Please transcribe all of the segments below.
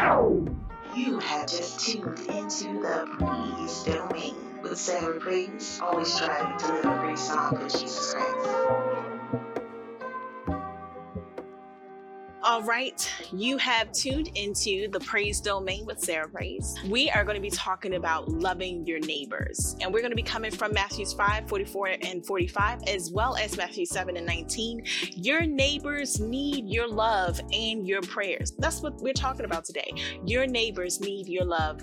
You have just tuned into the Praise Domain with Sarah Praise, always striving to live a great song for Jesus Christ. All right, you have tuned into the Praise Domain with Sarah Praise. We are going to be talking about loving your neighbors, and we're going to be coming from Matthews 5 44 and 45, as well as Matthew 7 and 19. Your neighbors need your love and your prayers. That's what we're talking about today. Your neighbors need your love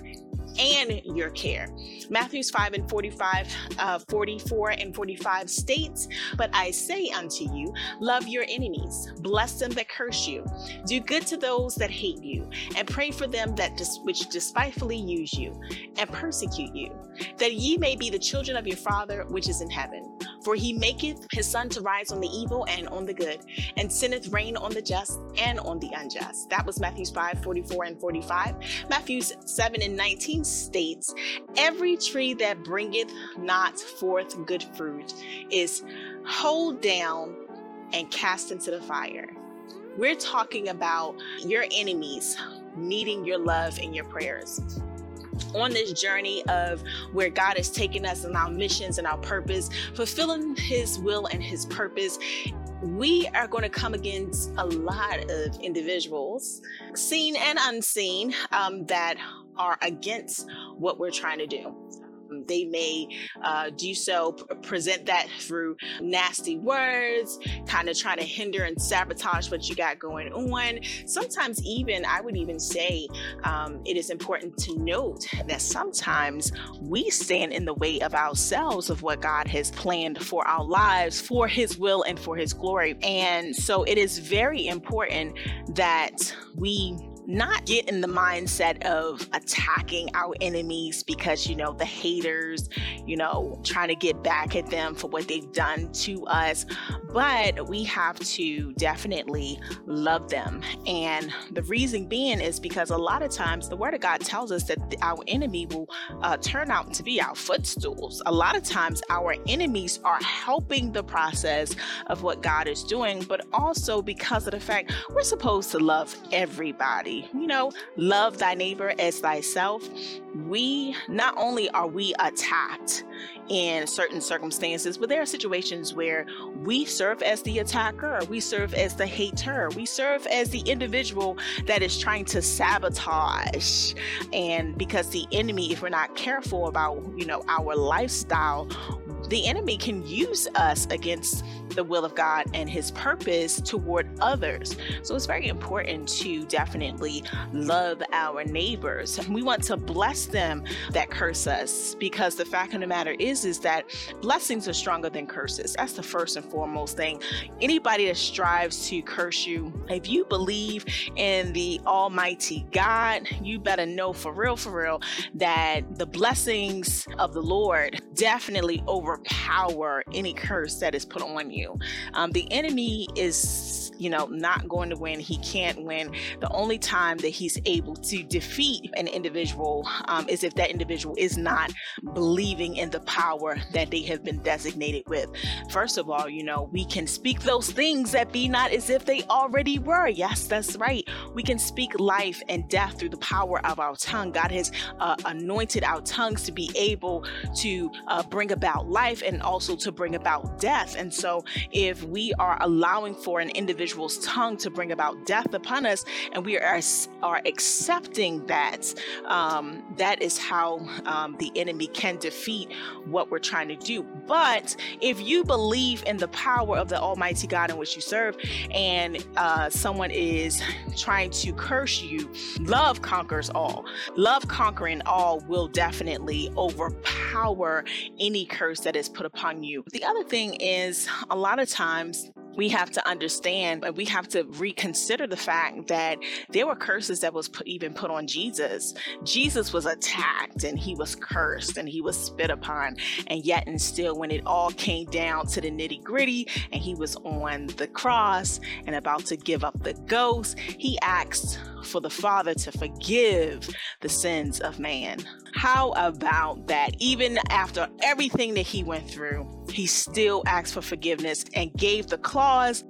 and your care. Matthews 5 and 45, uh, 44 and 45 states, But I say unto you, love your enemies, bless them that curse you, do good to those that hate you, and pray for them that dis- which despitefully use you and persecute you, that ye may be the children of your Father which is in heaven. For he maketh his sun to rise on the evil and on the good, and sendeth rain on the just and on the unjust. That was Matthews 5, 44 and 45. Matthews 7 and 19 states, Every tree that bringeth not forth good fruit is hold down and cast into the fire. We're talking about your enemies needing your love and your prayers on this journey of where God has taken us and our missions and our purpose, fulfilling His will and His purpose. We are going to come against a lot of individuals, seen and unseen, um, that are against what we're trying to do. They may uh, do so, present that through nasty words, kind of trying to hinder and sabotage what you got going on. Sometimes, even, I would even say um, it is important to note that sometimes we stand in the way of ourselves of what God has planned for our lives, for His will and for His glory. And so it is very important that we not get in the mindset of attacking our enemies because, you know, the haters, you know, trying to get back at them for what they've done to us. But we have to definitely love them. And the reason being is because a lot of times the Word of God tells us that our enemy will uh, turn out to be our footstools. A lot of times our enemies are helping the process of what God is doing, but also because of the fact we're supposed to love everybody you know, love thy neighbor as thyself, we not only are we attacked in certain circumstances, but there are situations where we serve as the attacker, or we serve as the hater, we serve as the individual that is trying to sabotage. And because the enemy, if we're not careful about, you know, our lifestyle, the enemy can use us against the will of God and his purpose toward others. So it's very important to definitely love our neighbors. We want to bless them that curse us because the fact of the matter is is that blessings are stronger than curses. That's the first and foremost thing. Anybody that strives to curse you, if you believe in the almighty God, you better know for real for real that the blessings of the Lord definitely overpower any curse that is put on you. Um, the enemy is, you know, not going to win. He can't win. The only time that he's able to defeat an individual um, is if that individual is not believing in the power that they have been designated with. First of all, you know, we can speak those things that be not as if they already were. Yes, that's right. We can speak life and death through the power of our tongue. God has uh, anointed our tongues to be able to uh, bring about life and also to bring about death. And so, if we are allowing for an individual's tongue to bring about death upon us and we are, are accepting that, um, that is how um, the enemy can defeat what we're trying to do. But if you believe in the power of the Almighty God in which you serve, and uh, someone is trying to curse you, love conquers all. Love conquering all will definitely overpower any curse that is put upon you. The other thing is a lot lot of times we have to understand and we have to reconsider the fact that there were curses that was put, even put on Jesus. Jesus was attacked and he was cursed and he was spit upon, and yet and still, when it all came down to the nitty gritty and he was on the cross and about to give up the ghost, he asked for the Father to forgive the sins of man. How about that? Even after everything that he went through, he still asked for forgiveness and gave the clause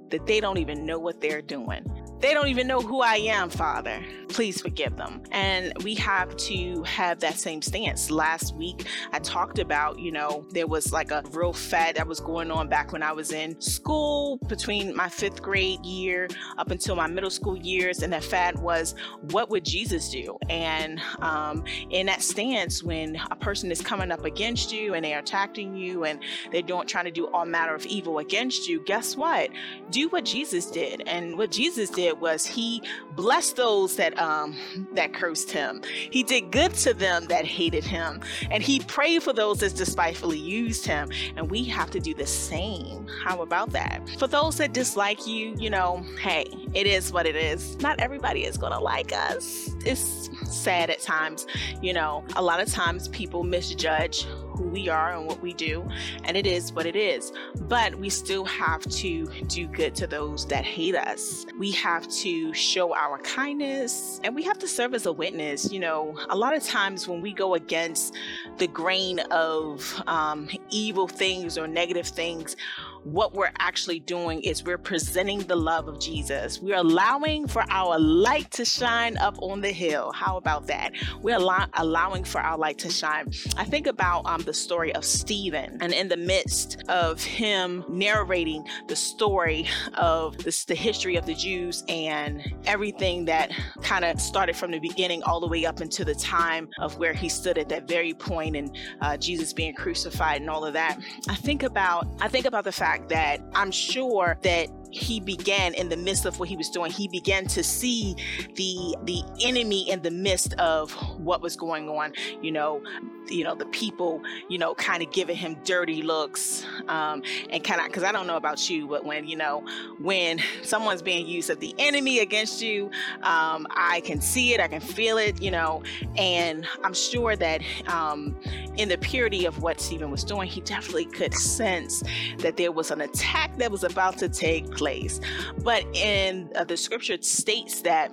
that they don't even know what they're doing. They don't even know who I am, Father. please forgive them. And we have to have that same stance. Last week, I talked about, you know, there was like a real fad that was going on back when I was in school between my fifth grade year up until my middle school years. And that fad was, what would Jesus do? And um, in that stance, when a person is coming up against you and they're attacking you and they're doing, trying to do all manner of evil against you, guess what? Do what Jesus did. And what Jesus did was he blessed those that um, that cursed him. He did good to them that hated him, and he prayed for those that despitefully used him. And we have to do the same. How about that? For those that dislike you, you know, hey, it is what it is. Not everybody is gonna like us. It's sad at times, you know. A lot of times people misjudge who we are and what we do, and it is what it is. But we still have to do good to those that hate us. We have to show our kindness and we have to serve as a witness. You know, a lot of times when we go against the grain of um, evil things or negative things, what we're actually doing is we're presenting the love of Jesus. We're allowing for our light to shine up on the hill. How about that? We're allow- allowing for our light to shine. I think about um, the story of Stephen, and in the midst of him narrating the story of this, the history of the Jews and everything that kind of started from the beginning all the way up into the time of where he stood at that very point and uh, Jesus being crucified and all of that. I think about I think about the fact fact that I'm sure that he began in the midst of what he was doing. He began to see the the enemy in the midst of what was going on you know you know the people you know kind of giving him dirty looks um, and kind of because i don't know about you but when you know when someone's being used as the enemy against you um, i can see it i can feel it you know and i'm sure that um, in the purity of what stephen was doing he definitely could sense that there was an attack that was about to take place. But in uh, the scripture states that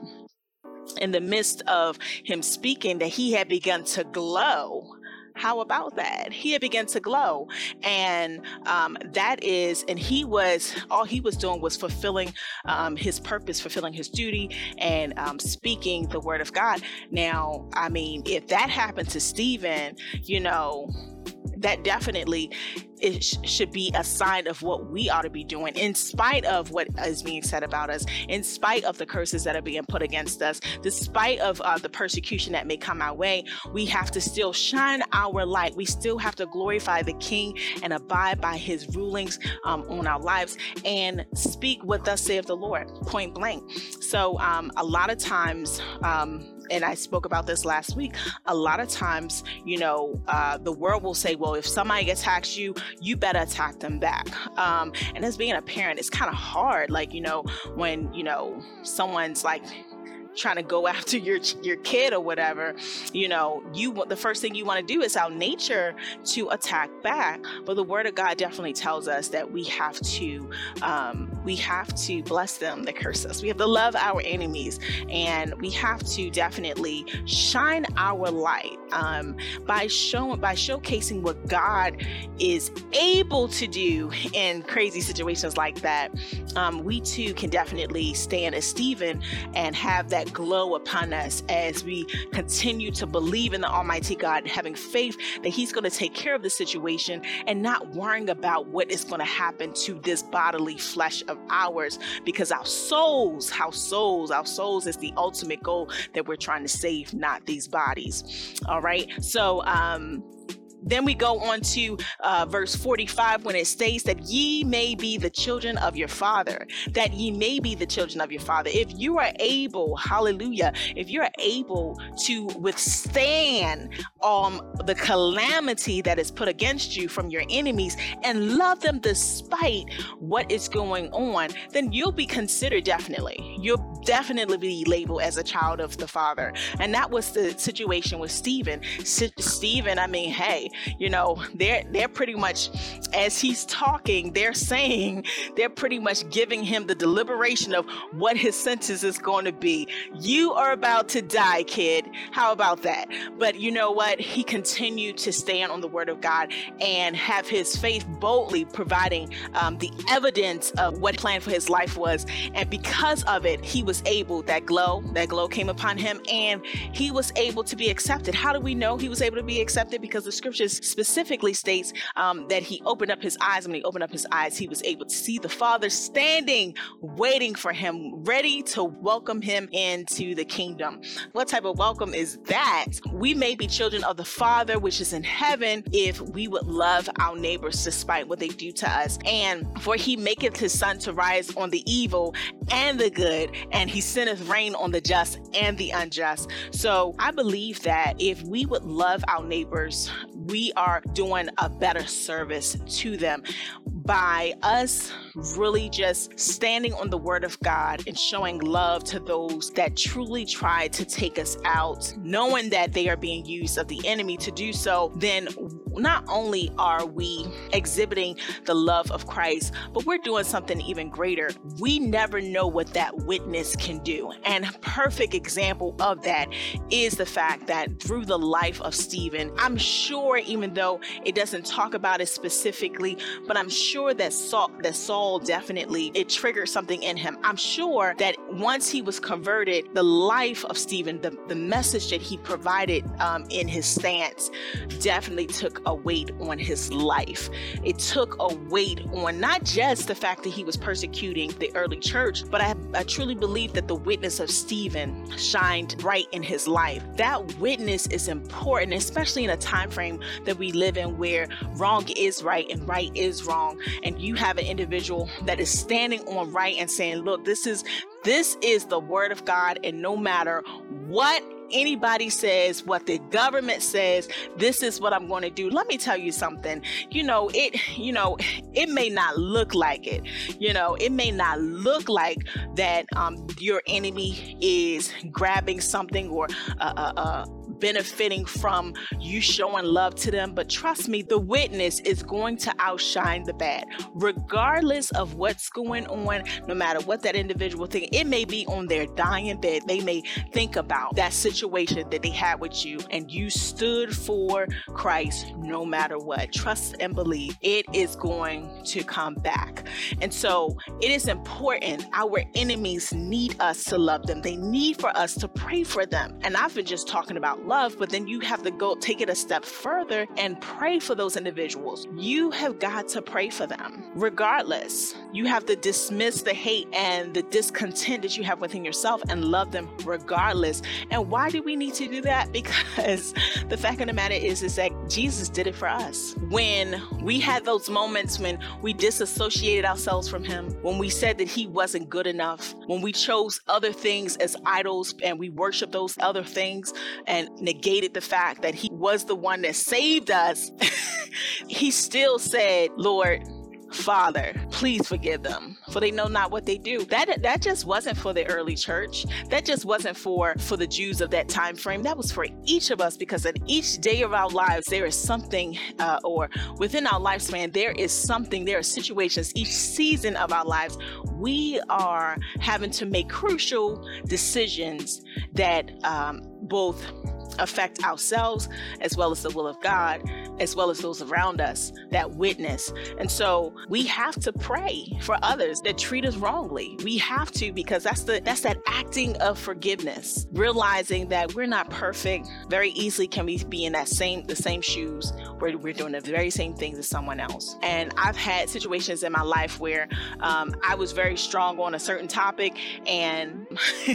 in the midst of him speaking that he had begun to glow how about that? He had begun to glow. And um, that is, and he was, all he was doing was fulfilling um, his purpose, fulfilling his duty, and um, speaking the word of God. Now, I mean, if that happened to Stephen, you know, that definitely it sh- should be a sign of what we ought to be doing in spite of what is being said about us in spite of the curses that are being put against us despite of uh, the persecution that may come our way. We have to still shine our light. We still have to glorify the king and abide by his rulings um, on our lives and speak what thus saith the lord point blank. So um, a lot of times um, and I spoke about this last week. A lot of times, you know, uh, the world will say, well, if somebody attacks you, you better attack them back. Um, and as being a parent, it's kind of hard. Like, you know, when, you know, someone's like, trying to go after your your kid or whatever you know you the first thing you want to do is our nature to attack back. But the word of god definitely tells us that we have to um, we have to bless them that curse us. We have to love our enemies and we have to definitely shine our light um, by showing by showcasing what god is able to do in crazy situations like that. Um, we too can definitely stand as stephen and have that glow upon us as we continue to believe in the Almighty God, having faith that He's going to take care of the situation and not worrying about what is going to happen to this bodily flesh of ours because our souls, our souls, our souls is the ultimate goal that we're trying to save, not these bodies. All right. So, um, then we go on to uh, verse 45 when it states that ye may be the children of your father, that ye may be the children of your father. If you are able, hallelujah, if you're able to withstand um, the calamity that is put against you from your enemies and love them despite what is going on, then you'll be considered definitely. You'll definitely be labeled as a child of the father. And that was the situation with Stephen. S- Stephen, I mean, hey, You know, they're they're pretty much as he's talking, they're saying they're pretty much giving him the deliberation of what his sentence is going to be. You are about to die, kid. How about that? But you know what? He continued to stand on the word of God and have his faith boldly providing um, the evidence of what plan for his life was. And because of it, he was able, that glow, that glow came upon him and he was able to be accepted. How do we know he was able to be accepted? Because the scriptures specifically states um, that he opened up his eyes. When he opened up his eyes, he was able to see the Father standing, waiting for him, ready to welcome him into the kingdom. What type of welcome is that? We may be children of the Father, which is in heaven, if we would love our neighbors despite what they do to us. And for he maketh his sun to rise on the evil and the good, and he sendeth rain on the just and the unjust. So I believe that if we would love our neighbors, we are doing a better service to them by us really just standing on the word of God and showing love to those that truly try to take us out, knowing that they are being used of the enemy to do so, then not only are we exhibiting the love of Christ, but we're doing something even greater. We never know what that witness can do. And a perfect example of that is the fact that through the life of Stephen, I'm sure even though it doesn't talk about it specifically, but I'm sure sure that Saul, that Saul definitely it triggered something in him. I'm sure that once he was converted, the life of Stephen, the, the message that he provided um, in his stance, definitely took a weight on his life. It took a weight on not just the fact that he was persecuting the early church, but I, I truly believe that the witness of Stephen shined bright in his life. That witness is important, especially in a time frame that we live in where wrong is right and right is wrong and you have an individual that is standing on right and saying, look, this is this is the word of God, and no matter what anybody says, what the government says, this is what I'm going to do. Let me tell you something. You know, it, you know, it may not look like it. You know, it may not look like that um, your enemy is grabbing something or uh, uh, uh, benefiting from you showing love to them. But trust me, the witness is going to outshine the bad, regardless of what's going on, no matter what that individual thinks. It may be on their dying bed. They may think about that situation that they had with you, and you stood for Christ no matter what. Trust and believe it is going to come back. And so it is important. Our enemies need us to love them, they need for us to pray for them. And I've been just talking about love, but then you have to go take it a step further and pray for those individuals. You have got to pray for them regardless. You have to dismiss the hate and the discontent that you have within yourself and love them regardless. And why do we need to do that? Because the fact of the matter is, is that Jesus did it for us. When we had those moments when we disassociated ourselves from Him, when we said that He wasn't good enough, when we chose other things as idols and we worshiped those other things and negated the fact that he was the one that saved us, he still said, Lord, Father, please forgive them, for they know not what they do. That that just wasn't for the early church. That just wasn't for for the Jews of that time frame. That was for each of us because in each day of our lives there is something, uh, or within our lifespan there is something. There are situations. Each season of our lives, we are having to make crucial decisions that um, both affect ourselves as well as the will of God, as well as those around us that witness. And so we have to pray for others that treat us wrongly. We have to because that's the that's that acting of forgiveness, realizing that we're not perfect. Very easily can we be in that same the same shoes where we're doing the very same things as someone else. And I've had situations in my life where um, I was very strong on a certain topic, and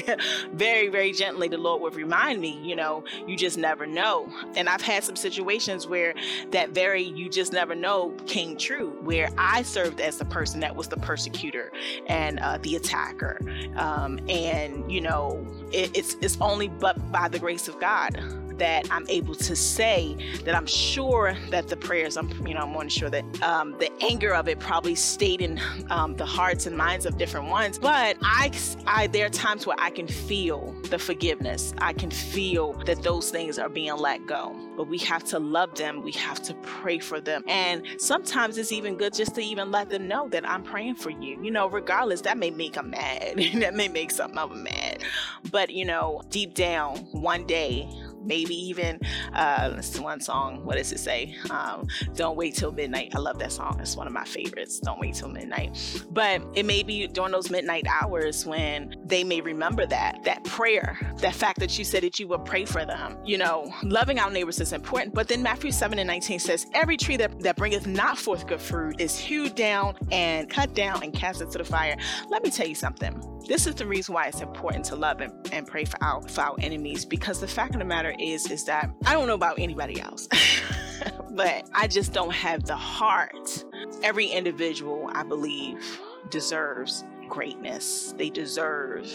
very very gently the Lord would remind me, you know, you just never know. And I've had some situations where that very you just never know came true, where I served as the person that was the persecutor and uh, the attacker. Um, and, you know, it, it's, it's only but by the grace of God that I'm able to say that I'm sure that the prayers, I'm, you know, I'm more sure that um, the anger of it probably stayed in um, the hearts and minds of different ones. But I, I, there are times where I can feel the forgiveness. I can feel that those things are being let go. But we have to love them. We have to pray for them. And sometimes it's even good just to even let them know that I'm praying for you. You know, regardless, that may make them mad. that may make some of them mad. But, you know, deep down, one day, maybe even uh, one song. What does it say? Um, Don't wait till midnight. I love that song. It's one of my favorites. Don't wait till midnight. But it may be during those midnight hours when they may remember that that prayer, that fact that you said that you would pray for them. You know, loving our neighbors is important. But then Matthew 7 and 19 says, Every tree that, that bringeth not forth good fruit is hewed down and cut down and cast into the fire. Let me tell you something. This is the reason why it's important to love and, and pray for our, for our enemies because the fact of the matter is is that I don't know about anybody else. but I just don't have the heart. Every individual, I believe, deserves greatness. They deserve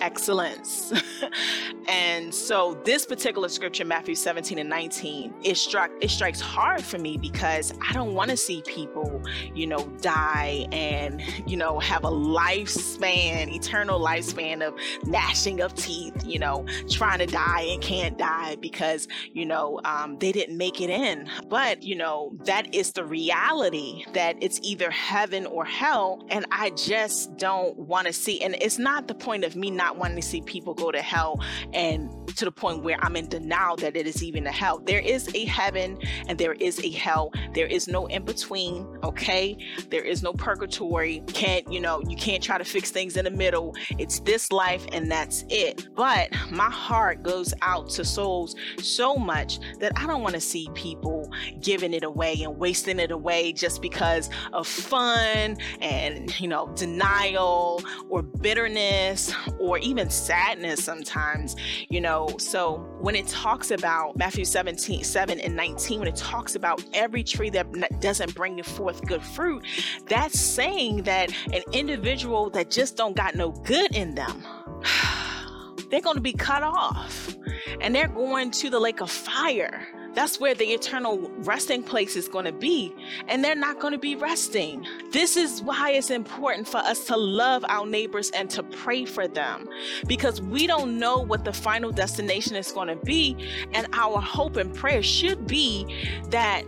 excellence. and so this particular scripture, Matthew 17 and 19, it struck it strikes hard for me because I don't want to see people, you know, die and, you know, have a lifespan, eternal lifespan of gnashing of teeth, you know, trying to die and can't die because, you know, um, they didn't make it in. But, you know, that is the reality that it's either heaven or hell. And I just don't want to see, and it's not the point of me not wanting to see people go to hell and to the point where I'm in denial that it is even a hell. There is a heaven and there is a hell. There is no in between, okay? There is no purgatory. Can't, you know, you can't try to fix things in the middle. It's this life and that's it. But my heart goes out to souls so much that I don't want to see people giving it away and wasting it away just because of fun and, you know, denial or bitterness or even sadness sometimes, you know. So when it talks about Matthew 17, 7 and 19, when it talks about every tree that doesn't bring forth good fruit, that's saying that an individual that just don't got no good in them, they're going to be cut off and they're going to the lake of fire. That's where the eternal resting place is going to be. And they're not going to be resting. This is why it's important for us to love our neighbors and to pray for them because we don't know what the final destination is going to be. And our hope and prayer should be that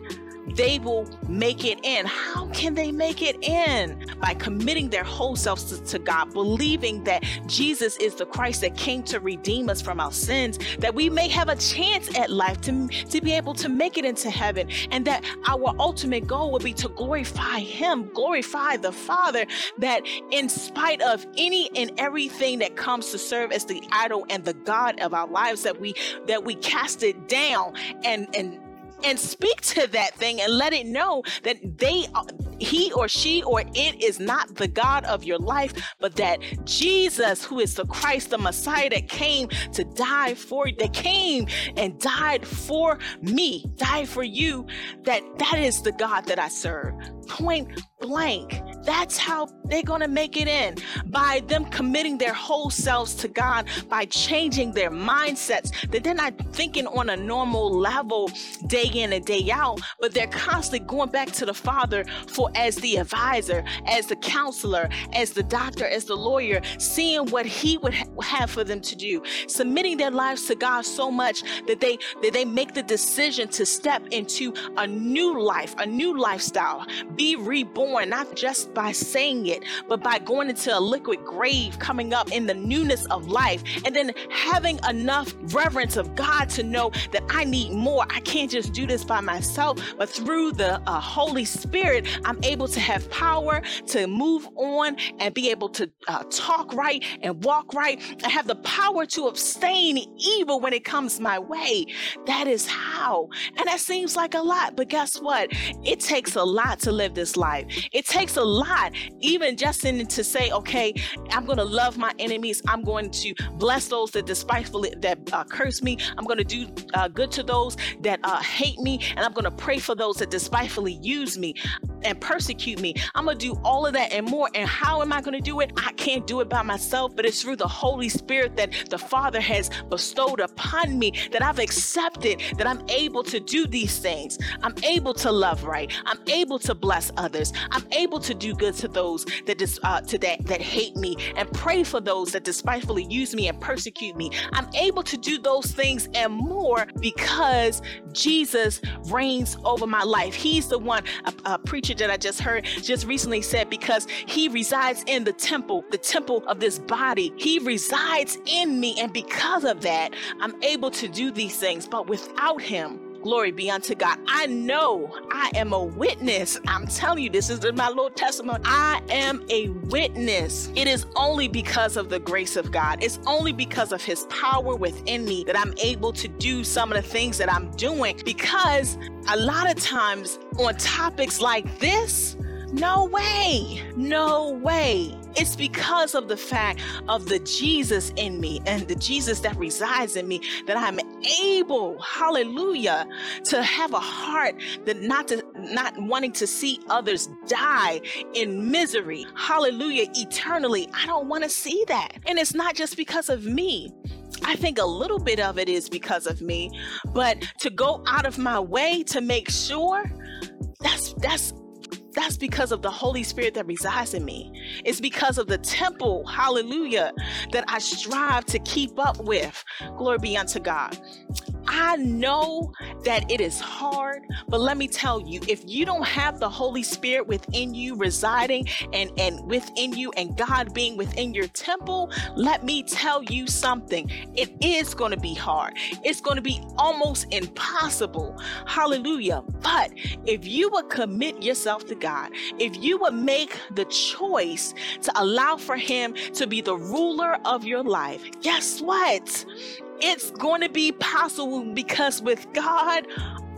they will make it in. How can they make it in? By committing their whole selves to, to, God, believing that Jesus is the Christ that came to redeem us from our sins, that we may have a chance at life to, to be able to make it into heaven, and that our ultimate goal will be to glorify Him, glorify the Father, that in spite of any and everything that comes to serve as the idol and the God of our lives, that we that we cast it down and and and speak to that thing and let it know that they he or she or it is not the God of your life, but that Jesus, who is the Christ, the Messiah that came to die for that came and died for me, died for you, that that is the God that I serve. Point blank. That's how they're going to make it in by them committing their whole selves to God, by changing their mindsets, that they're not thinking on a normal level day in and day out, but they're constantly going back to the Father for as the advisor, as the counselor, as the doctor, as the lawyer, seeing what He would ha- have for them to do, submitting their lives to God so much that they that they make the decision to step into a new life, a new lifestyle, be reborn not just by saying it, but by going into a liquid grave, coming up in the newness of life, and then having enough reverence of God to know that I need more. I can't just do this by myself, but through the uh, Holy Spirit, I'm able to have power to move on and be able to uh, talk right and walk right and have the power to abstain evil when it comes my way. That is how. And that seems like a lot, but guess what? It takes a lot to live this life. It takes a lot, even just in to say, okay, I'm going to love my enemies. I'm going to bless those that despitefully that uh, curse me. I'm going to do uh, good to those that uh, hate me, and I'm going to pray for those that despitefully use me. and persecute me. I'm going to do all of that and more. And how am I going to do it? I can't do it by myself, but it's through the Holy Spirit that the Father has bestowed upon me that I've accepted that I'm able to do these things. I'm able to love right. I'm able to bless others. I'm able to do good to those that dis- uh, to that, that hate me and pray for those that despitefully use me and persecute me. I'm able to do those things and more because Jesus reigns over my life. He's the one, a, a preacher that I just heard just recently said, because he resides in the temple, the temple of this body. He resides in me. And because of that, I'm able to do these things. But without him, Glory be unto God. I know I am a witness. I'm telling you, this is my little testimony. I am a witness. It is only because of the grace of God. It's only because of his power within me that I'm able to do some of the things that I'm doing. Because a lot of times on topics like this, no way. No way. It's because of the fact of the Jesus in me and the Jesus that resides in me that I'm able, hallelujah, to have a heart that not to not wanting to see others die in misery. Hallelujah, eternally. I don't want to see that. And it's not just because of me. I think a little bit of it is because of me, but to go out of my way to make sure that's that's that's because of the Holy Spirit that resides in me. It's because of the temple, hallelujah, that I strive to keep up with. Glory be unto God. I know that it is hard, but let me tell you, if you don't have the Holy Spirit within you residing and, and within you and God being within your temple, let me tell you something. It is going to be hard. It's going to be almost impossible. Hallelujah. But if you would commit yourself to God, if you would make the choice to allow for Him to be the ruler of your life, guess what? It's going to be possible because with God,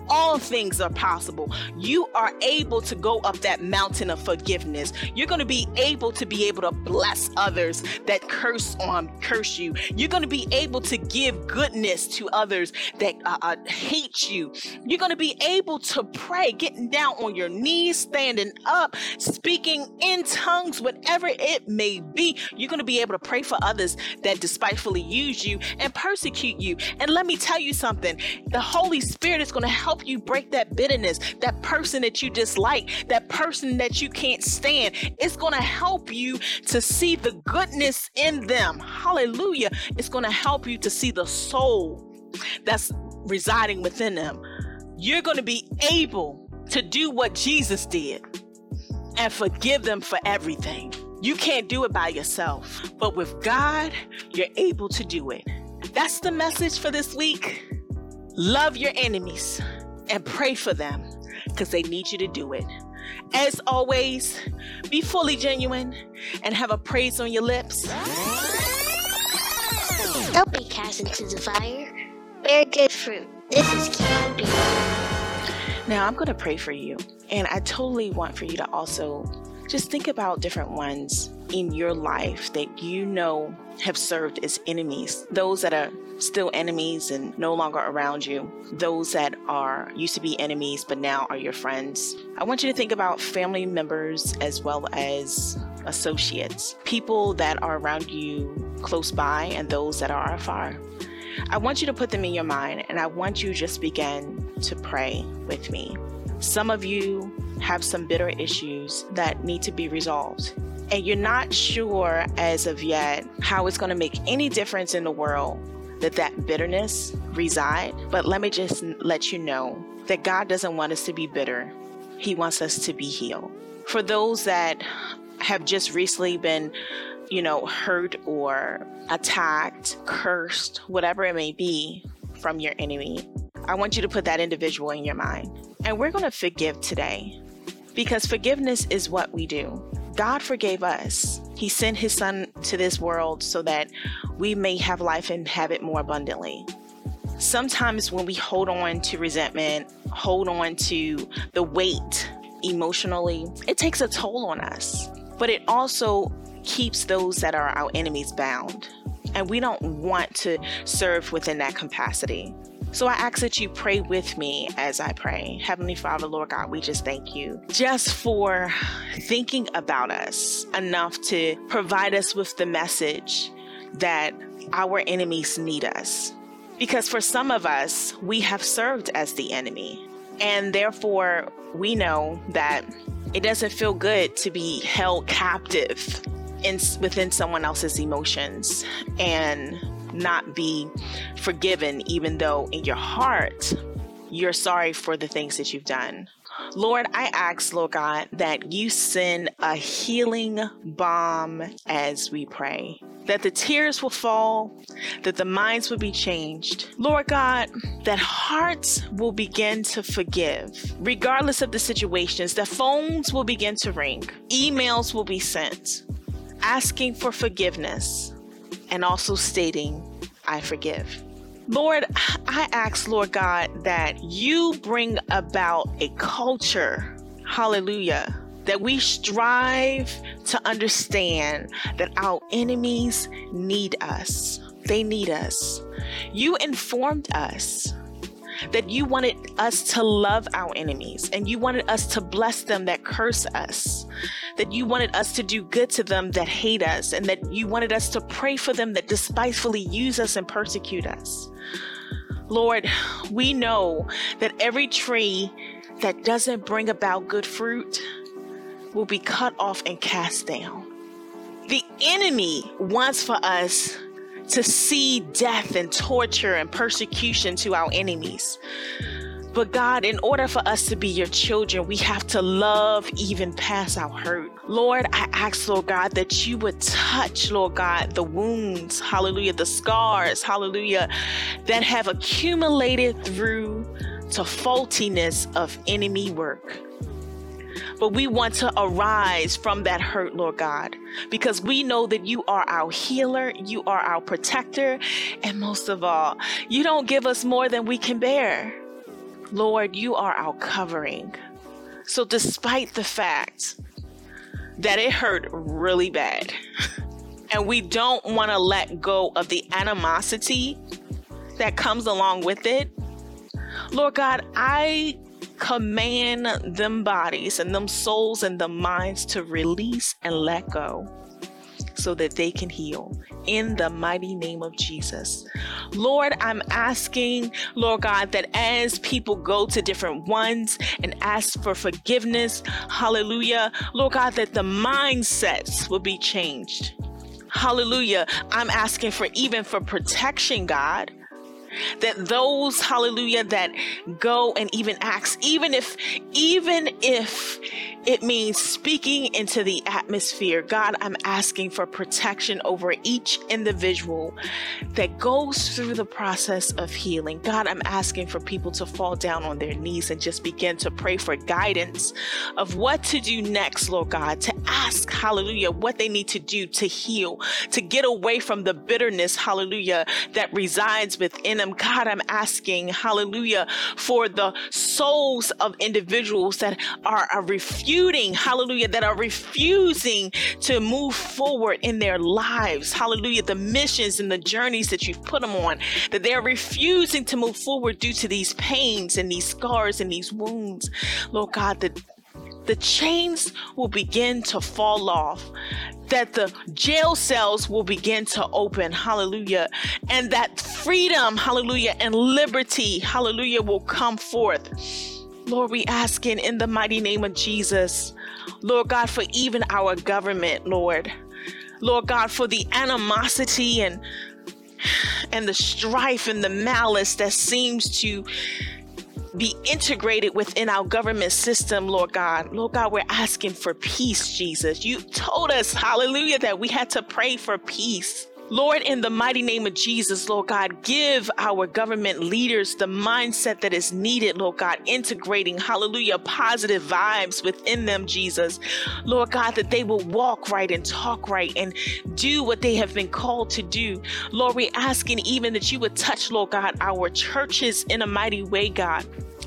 all things are possible. You are able to go up that mountain of forgiveness. You're going to be able to be able to bless others that curse on curse you. You're going to be able to give goodness to others that uh, uh, hate you. You're going to be able to pray, getting down on your knees, standing up, speaking in tongues, whatever it may be. You're going to be able to pray for others that despitefully use you and persecute you. And let me tell you something the Holy Spirit is going to help help you break that bitterness, that person that you dislike, that person that you can't stand. It's going to help you to see the goodness in them. Hallelujah. It's going to help you to see the soul that's residing within them. You're going to be able to do what Jesus did and forgive them for everything. You can't do it by yourself, but with God, you're able to do it. That's the message for this week. Love your enemies and pray for them because they need you to do it. As always, be fully genuine and have a praise on your lips. Don't be cast into the fire. Bear good fruit. This is QB. Now, I'm going to pray for you, and I totally want for you to also just think about different ones in your life that you know have served as enemies, those that are still enemies and no longer around you, those that are used to be enemies but now are your friends. I want you to think about family members as well as associates, people that are around you close by and those that are afar. I want you to put them in your mind and I want you just begin to pray with me. Some of you have some bitter issues that need to be resolved. And you're not sure as of yet how it's going to make any difference in the world that that bitterness reside but let me just let you know that god doesn't want us to be bitter. He wants us to be healed. For those that have just recently been you know hurt or attacked cursed whatever it may be from your enemy i want you to put that individual in your mind. And we're going to forgive today because forgiveness is what we do God forgave us. He sent his son to this world so that we may have life and have it more abundantly. Sometimes when we hold on to resentment, hold on to the weight emotionally, it takes a toll on us. But it also keeps those that are our enemies bound. And we don't want to serve within that capacity. So I ask that you pray with me as I pray. Heavenly Father, Lord God, we just thank you just for thinking about us enough to provide us with the message that our enemies need us. Because for some of us, we have served as the enemy. And therefore, we know that it doesn't feel good to be held captive in, within someone else's emotions and not be forgiven, even though in your heart you're sorry for the things that you've done. Lord, I ask, Lord God, that you send a healing balm as we pray. That the tears will fall, that the minds will be changed. Lord God, that hearts will begin to forgive, regardless of the situations, that phones will begin to ring, emails will be sent, asking for forgiveness, and also stating, I forgive. Lord, I ask, Lord God, that you bring about a culture, hallelujah, that we strive to understand that our enemies need us. They need us. You informed us that you wanted us to love our enemies and you wanted us to bless them that curse us, that you wanted us to do good to them that hate us, and that you wanted us to pray for them that despitefully use us and persecute us. Lord, we know that every tree that doesn't bring about good fruit will be cut off and cast down. The enemy wants for us to see death and torture and persecution to our enemies. But God, in order for us to be your children, we have to love even past our hurt. Lord, I ask, Lord God, that you would touch, Lord God, the wounds, hallelujah, the scars, hallelujah, that have accumulated through to faultiness of enemy work. But we want to arise from that hurt, Lord God, because we know that you are our healer, you are our protector, and most of all, you don't give us more than we can bear. Lord, you are our covering. So, despite the fact that it hurt really bad, and we don't want to let go of the animosity that comes along with it, Lord God, I command them bodies and them souls and the minds to release and let go so that they can heal in the mighty name of Jesus. Lord, I'm asking, Lord God, that as people go to different ones and ask for forgiveness, hallelujah, Lord God, that the mindsets will be changed. Hallelujah. I'm asking for even for protection, God that those hallelujah that go and even ask even if even if it means speaking into the atmosphere. God i'm asking for protection over each individual that goes through the process of healing. God i'm asking for people to fall down on their knees and just begin to pray for guidance of what to do next lord god to ask hallelujah what they need to do to heal to get away from the bitterness hallelujah that resides within them. God, I'm asking, hallelujah, for the souls of individuals that are, a are refuting, hallelujah, that are refusing to move forward in their lives, hallelujah, the missions and the journeys that you've put them on, that they're refusing to move forward due to these pains and these scars and these wounds. Lord God, that the chains will begin to fall off, that the jail cells will begin to open, hallelujah, and that freedom, hallelujah, and liberty, hallelujah, will come forth. Lord, we ask in, in the mighty name of Jesus, Lord God, for even our government, Lord. Lord God, for the animosity and and the strife and the malice that seems to be integrated within our government system, Lord God. Lord God, we're asking for peace, Jesus. You told us, hallelujah, that we had to pray for peace. Lord, in the mighty name of Jesus, Lord God, give our government leaders the mindset that is needed, Lord God, integrating, hallelujah, positive vibes within them, Jesus. Lord God, that they will walk right and talk right and do what they have been called to do. Lord, we asking even that you would touch, Lord God, our churches in a mighty way, God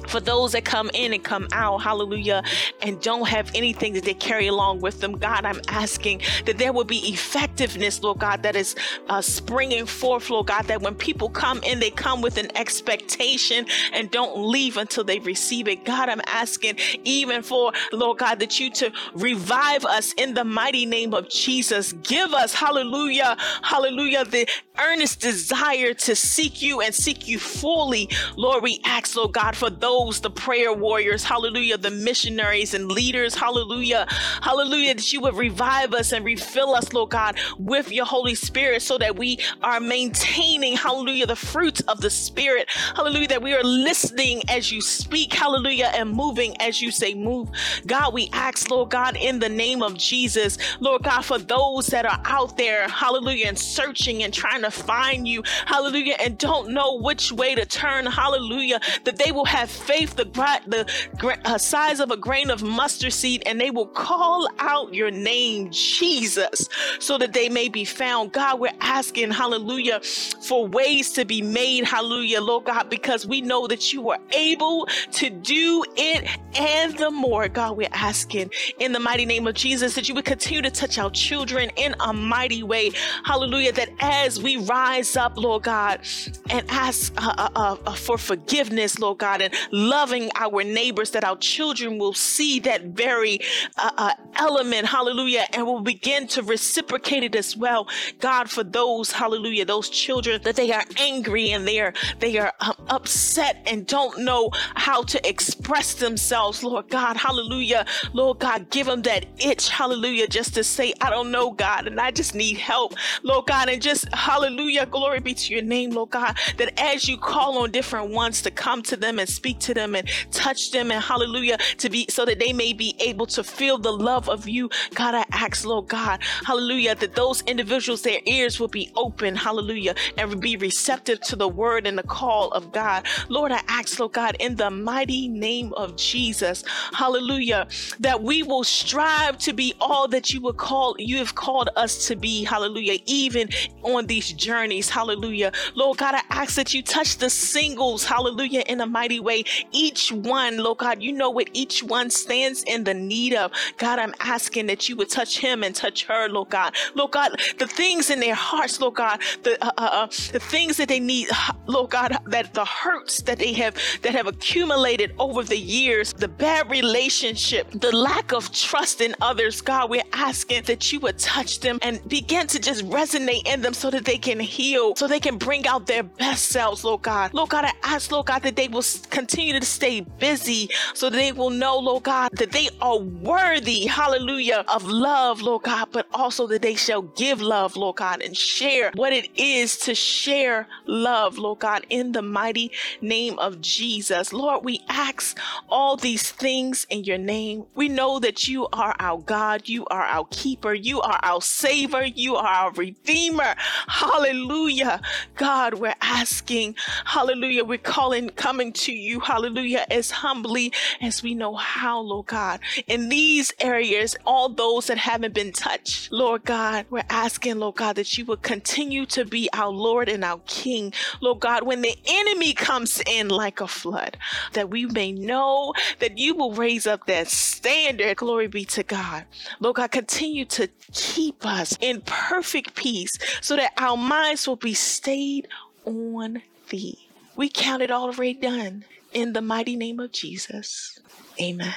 for those that come in and come out, hallelujah, and don't have anything that they carry along with them, God, I'm asking that there will be effectiveness, Lord God, that is uh, springing forth, Lord God, that when people come in, they come with an expectation and don't leave until they receive it. God, I'm asking even for, Lord God, that you to revive us in the mighty name of Jesus. Give us, hallelujah, hallelujah, the earnest desire to seek you and seek you fully. Lord, we ask, Lord God, for those, the prayer warriors, hallelujah, the missionaries and leaders, hallelujah, hallelujah, that you would revive us and refill us, Lord God, with your Holy Spirit so that we are maintaining, hallelujah, the fruits of the Spirit, hallelujah, that we are listening as you speak, hallelujah, and moving as you say move. God, we ask, Lord God, in the name of Jesus, Lord God, for those that are out there, hallelujah, and searching and trying to find you, hallelujah, and don't know which way to turn, hallelujah, that they will have faith the, the uh, size of a grain of mustard seed and they will call out your name, Jesus, so that they may be found. God, we're asking, hallelujah, for ways to be made, hallelujah, Lord God, because we know that you are able to do it and the more. God, we're asking in the mighty name of Jesus that you would continue to touch our children in a mighty way, hallelujah, that as we rise up, Lord God, and ask uh, uh, uh, for forgiveness, Lord God, and loving our neighbors, that our children will see that very uh, uh, element, hallelujah, and will begin to reciprocate it as well. God, for those, hallelujah, those children that they are angry and they are they are um, upset and don't know how to express themselves, Lord God, hallelujah, Lord God, give them that itch, hallelujah, just to say, I don't know, God, and I just need help, Lord God, and just hallelujah, glory be to your name, Lord God, that as you call on different ones to come to them and speak to them and touch them and hallelujah, to be so that they may be able to feel the love of you, God, I ask, Lord God, hallelujah, that those individuals, their ears will be open, hallelujah, and be receptive to the word and the call of God. Lord, I ask, Lord God, in the mighty name of Jesus, hallelujah, that we will strive to be all that you would call, you have called us to be, hallelujah, even on these journeys, hallelujah. Lord God, I ask that you touch the singles, hallelujah, in a mighty way. Each one, Lord God, you know what each one stands in the need of. God, I'm asking that you would touch him and touch her, Lord God. Lord God, the things in their hearts, Lord God, the uh, uh, uh the things that they need, Lord God, that the hurts that they have that have accumulated over the years, the bad relationship, the lack of trust in others, God, we're asking that you would touch them and begin to just resonate in them so that they can heal, so they can bring out their best selves, Lord God. Lord God, I ask, Lord God, that they will continue to stay busy so they will know, Lord God, that they are worthy, hallelujah, of love, Lord God, but also that they shall give love, Lord God, and share what it is to share love, Lord God, in the mighty name of Jesus. Lord, we ask all these things in your name. We know that you are our God, you are our keeper, you are our savior, you are our redeemer. Hallelujah. God, we're asking, hallelujah, we're calling, coming to you, hallelujah, as humbly as we know how, Lord God. In these areas, all those that haven't been touched, Lord God, we're asking, Lord God, that you would continue to be our Lord and our King. Lord God, when the enemy comes in like a flood, that we may know that you will raise up that standard. Glory be to God. Lord God, continue to keep us in perfect peace so that our minds will be stayed on thee. We count it already done in the mighty name of Jesus. Amen.